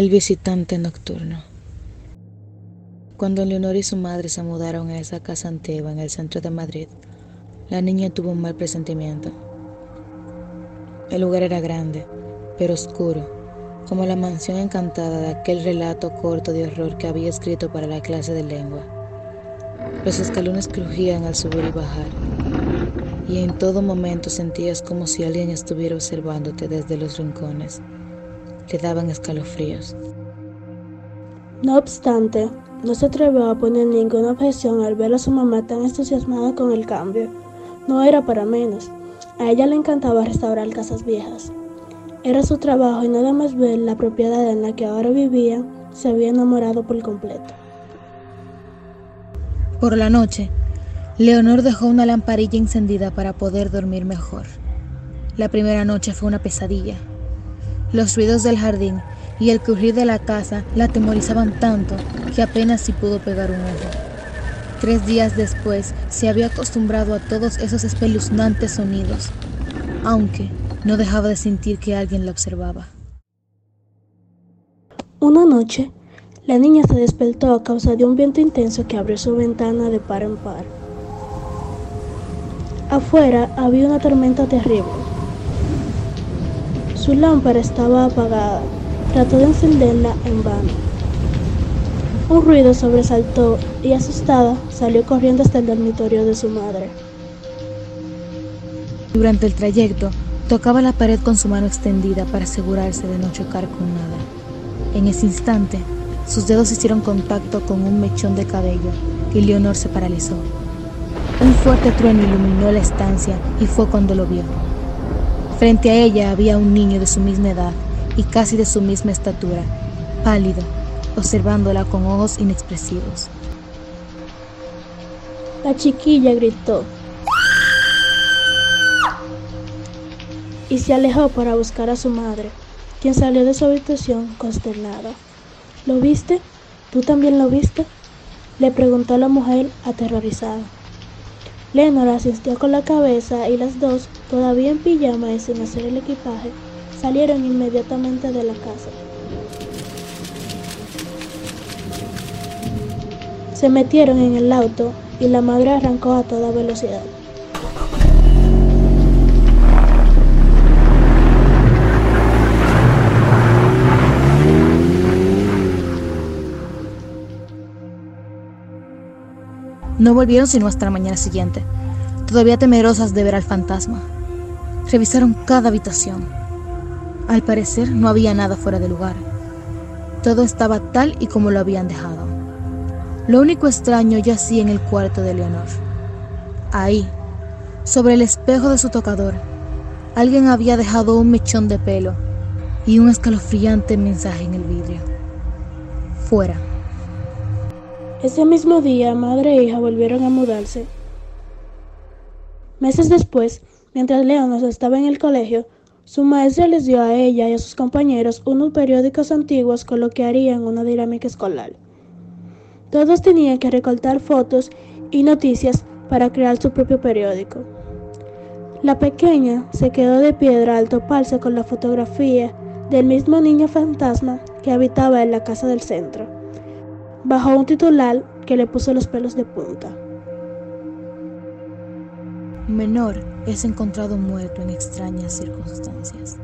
El visitante nocturno. Cuando Leonor y su madre se mudaron a esa casa antigua en el centro de Madrid, la niña tuvo un mal presentimiento. El lugar era grande, pero oscuro, como la mansión encantada de aquel relato corto de horror que había escrito para la clase de lengua. Los escalones crujían al subir y bajar, y en todo momento sentías como si alguien estuviera observándote desde los rincones. Te daban escalofríos. No obstante, no se atrevió a poner ninguna objeción al ver a su mamá tan entusiasmada con el cambio. No era para menos. A ella le encantaba restaurar casas viejas. Era su trabajo y nada más ver la propiedad en la que ahora vivía, se había enamorado por completo. Por la noche, Leonor dejó una lamparilla encendida para poder dormir mejor. La primera noche fue una pesadilla. Los ruidos del jardín y el crujir de la casa la atemorizaban tanto que apenas si pudo pegar un ojo. Tres días después se había acostumbrado a todos esos espeluznantes sonidos, aunque no dejaba de sentir que alguien la observaba. Una noche, la niña se despertó a causa de un viento intenso que abrió su ventana de par en par. Afuera había una tormenta terrible. Su lámpara estaba apagada. Trató de encenderla en vano. Un ruido sobresaltó y asustada salió corriendo hasta el dormitorio de su madre. Durante el trayecto, tocaba la pared con su mano extendida para asegurarse de no chocar con nada. En ese instante, sus dedos hicieron contacto con un mechón de cabello y Leonor se paralizó. Un fuerte trueno iluminó la estancia y fue cuando lo vio. Frente a ella había un niño de su misma edad y casi de su misma estatura, pálido, observándola con ojos inexpresivos. La chiquilla gritó y se alejó para buscar a su madre, quien salió de su habitación consternada. ¿Lo viste? ¿Tú también lo viste? Le preguntó la mujer aterrorizada. Leonor asistió con la cabeza y las dos, todavía en pijama y sin hacer el equipaje, salieron inmediatamente de la casa. Se metieron en el auto y la madre arrancó a toda velocidad. No volvieron sino hasta la mañana siguiente, todavía temerosas de ver al fantasma. Revisaron cada habitación. Al parecer no había nada fuera de lugar. Todo estaba tal y como lo habían dejado. Lo único extraño yacía en el cuarto de Leonor. Ahí, sobre el espejo de su tocador, alguien había dejado un mechón de pelo y un escalofriante mensaje en el vidrio. Fuera. Ese mismo día, madre e hija volvieron a mudarse. Meses después, mientras Leonos estaba en el colegio, su maestra les dio a ella y a sus compañeros unos periódicos antiguos con lo que harían una dinámica escolar. Todos tenían que recortar fotos y noticias para crear su propio periódico. La pequeña se quedó de piedra al toparse con la fotografía del mismo niño fantasma que habitaba en la casa del centro bajo un titular que le puso los pelos de punta. Menor es encontrado muerto en extrañas circunstancias.